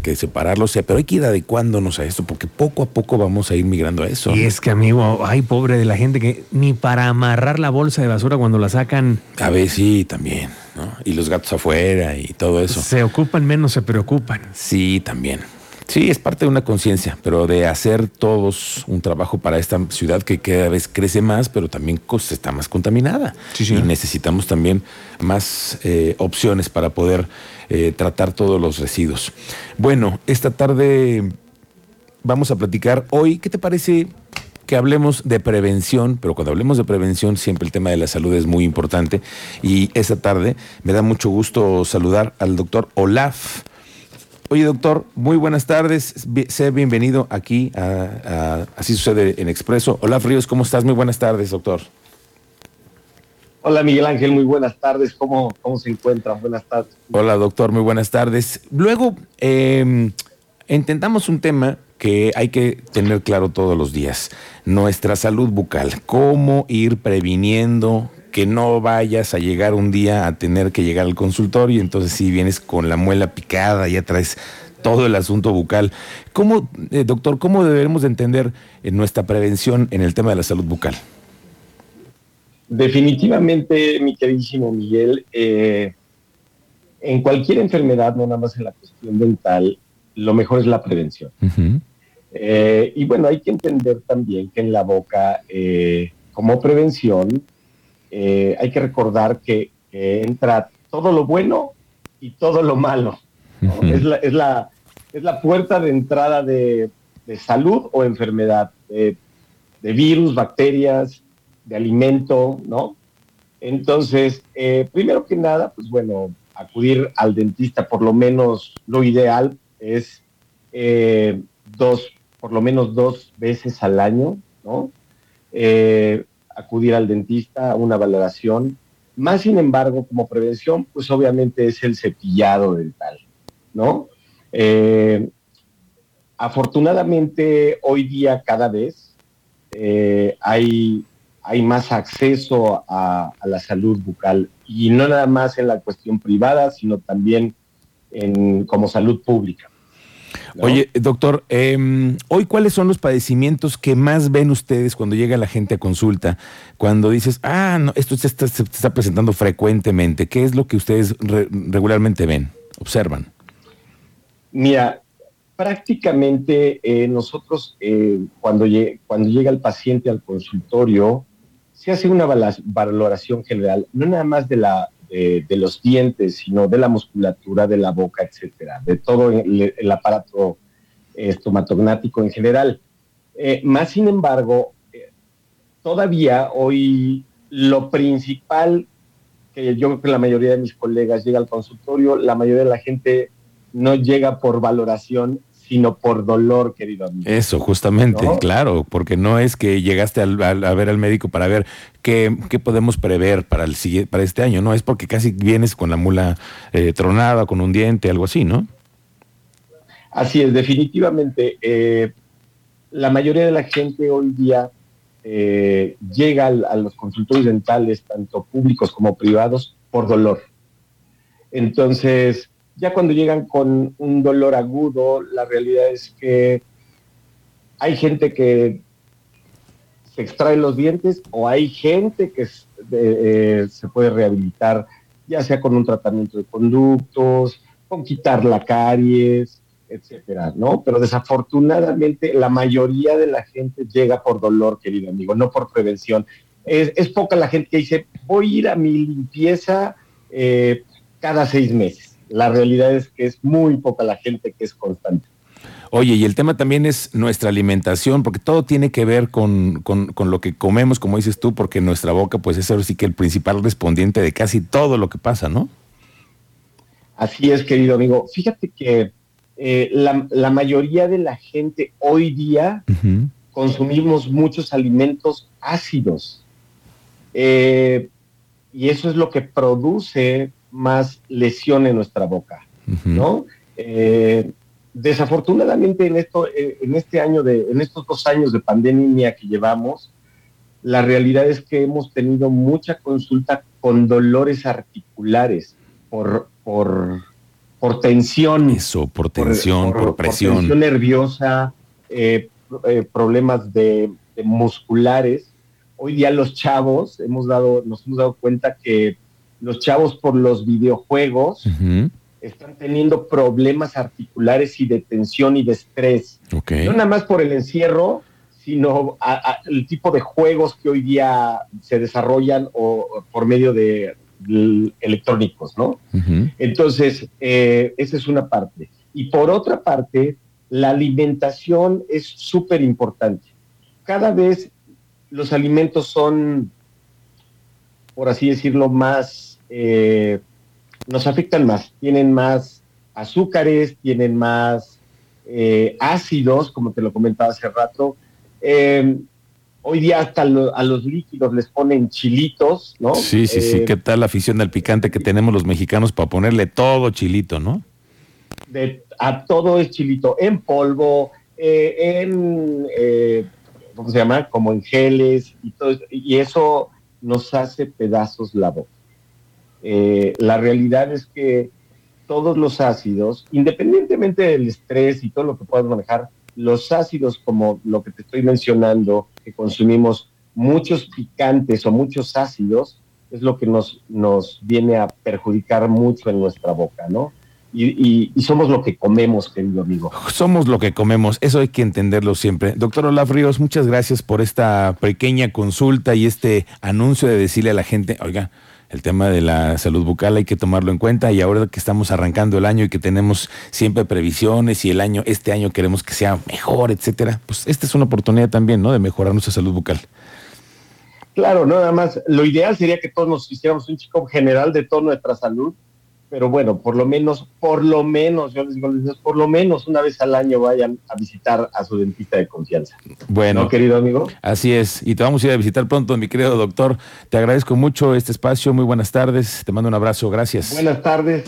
que separarlo sea, pero hay que ir adecuándonos a eso, porque poco a poco vamos a ir migrando a eso. Y es que, amigo, ay, pobre de la gente que ni para amarrar la bolsa de basura cuando la sacan. A ver, sí, también, ¿no? Y los gatos afuera y todo eso. Se ocupan menos, se preocupan. Sí, también. Sí, es parte de una conciencia, pero de hacer todos un trabajo para esta ciudad que cada vez crece más, pero también está más contaminada. Sí, y necesitamos también más eh, opciones para poder eh, tratar todos los residuos. Bueno, esta tarde vamos a platicar hoy. ¿Qué te parece que hablemos de prevención, pero cuando hablemos de prevención siempre el tema de la salud es muy importante. Y esta tarde me da mucho gusto saludar al doctor Olaf Oye, doctor, muy buenas tardes. Sé bienvenido aquí a, Así sucede en Expreso. Hola, Fríos, ¿cómo estás? Muy buenas tardes, doctor. Hola, Miguel Ángel, muy buenas tardes. ¿Cómo, cómo se encuentran? Buenas tardes. Hola, doctor, muy buenas tardes. Luego, eh, intentamos un tema que hay que tener claro todos los días. Nuestra salud bucal. ¿Cómo ir previniendo que no vayas a llegar un día a tener que llegar al consultorio y entonces si vienes con la muela picada, ya traes todo el asunto bucal. ¿Cómo, eh, doctor, cómo debemos de entender eh, nuestra prevención en el tema de la salud bucal? Definitivamente, mi queridísimo Miguel, eh, en cualquier enfermedad, no nada más en la cuestión dental, lo mejor es la prevención. y bueno, hay que entender también que en la boca, como prevención, eh, hay que recordar que, entra todo lo bueno y todo lo malo. es, la, es, la, es, la, puerta de entrada de, salud o enfermedad, de, virus, bacterias, de alimento, ¿no? Entonces, eh, primero que nada, pues bueno, acudir al dentista, por lo menos lo ideal es eh, dos, por lo menos dos veces al año, ¿no? Acudir al dentista a una valoración. Más sin embargo, como prevención, pues obviamente es el cepillado dental, ¿no? Eh, afortunadamente, hoy día cada vez eh, hay, hay más acceso a, a, la salud bucal y no nada más en la cuestión privada, sino también en, como salud pública. Oye, doctor, em, hoy cuáles son los padecimientos que más ven ustedes cuando llega la gente a consulta? Cuando dices, ah, no, esto se está, presentando frecuentemente. ¿Qué es lo que ustedes regularmente ven, observan? Mira, prácticamente eh, nosotros eh, cuando, cuando llega el paciente al consultorio, se hace una valoración general, no nada más de la, de, los dientes, sino de la musculatura de la boca, etcétera, de todo el, aparato estomatognático en general. Eh, más sin embargo, eh, todavía hoy lo principal que yo creo que la mayoría de mis colegas llega al consultorio, la mayoría de la gente no llega por valoración, sino por dolor, querido amigo. Eso, justamente, claro, porque no es que llegaste a ver al médico para ver qué, podemos prever para, el, para este año, no, es porque casi vienes con la mula eh, tronada, con un diente, algo así, ¿no? Así es, definitivamente. Eh, la mayoría de la gente hoy día eh, llega a los consultorios dentales, tanto públicos como privados, por dolor. Entonces, ya cuando llegan con un dolor agudo, la realidad es que hay gente que se extrae los dientes o hay gente que eh, se puede rehabilitar, ya sea con un tratamiento de conductos, con quitar la caries, etcétera, ¿no? Pero desafortunadamente la mayoría de la gente llega por dolor, querido amigo, no por prevención. Es, poca la gente que dice, voy a ir a mi limpieza eh, cada seis meses la realidad es que es muy poca la gente que es constante. Oye, y el tema también es nuestra alimentación, porque todo tiene que ver con, lo que comemos, como dices tú, porque nuestra boca, pues es ahora sí que el principal respondiente de casi todo lo que pasa, ¿no? Así es, querido amigo. Fíjate que eh, la, mayoría de la gente hoy día consumimos muchos alimentos ácidos. Eh, y eso es lo que produce más lesión en nuestra boca, ¿no? Eh, desafortunadamente en esto, eh, en este año de, en estos dos años de pandemia que llevamos, la realidad es que hemos tenido mucha consulta con dolores articulares por, por, por tensión. Eso, por tensión, por, presión. Por tensión nerviosa, eh, eh, problemas de, musculares. Hoy día los chavos, hemos dado, nos hemos dado cuenta que los chavos por los videojuegos están teniendo problemas articulares y de tensión y de estrés. No nada más por el encierro, sino el tipo de juegos que hoy día se desarrollan o, por medio de, electrónicos, ¿no? Entonces, eh, esa es una parte. Y por otra parte, la alimentación es súper importante. Cada vez los alimentos son, por así decirlo, más, eh, nos afectan más, tienen más azúcares, tienen más eh, ácidos, como te lo comentaba hace rato, eh, hoy día hasta a los líquidos les ponen chilitos, ¿no? Sí, sí, sí. Eh, ¿Qué tal la afición al picante que tenemos los mexicanos para ponerle todo chilito, no? De, a todo es chilito, en polvo, eh, en, ¿cómo se llama? Como en geles y todo Y eso nos hace pedazos la boca. la realidad es que todos los ácidos, independientemente del estrés y todo lo que puedas manejar, los ácidos como lo que te estoy mencionando, que consumimos muchos picantes o muchos ácidos, es lo que nos, nos viene a perjudicar mucho en nuestra boca, ¿no? Y, somos lo que comemos, querido amigo. Somos lo que comemos, eso hay que entenderlo siempre. Doctor Olaf Ríos, muchas gracias por esta pequeña consulta y este anuncio de decirle a la gente, oiga, el tema de la salud bucal hay que tomarlo en cuenta y ahora que estamos arrancando el año y que tenemos siempre previsiones y el año, este año queremos que sea mejor, etcétera, pues esta es una oportunidad también, ¿no? De mejorar nuestra salud bucal. Claro, nada más, lo ideal sería que todos nos hiciéramos un chico general de toda nuestra salud, pero bueno, por lo menos, por lo menos, yo les digo, por lo menos una vez al año vayan a visitar a su dentista de confianza. Bueno, querido amigo. Así es, y te vamos a ir a visitar pronto, mi querido doctor. Te agradezco mucho este espacio, muy buenas tardes, te mando un abrazo, gracias. Buenas tardes.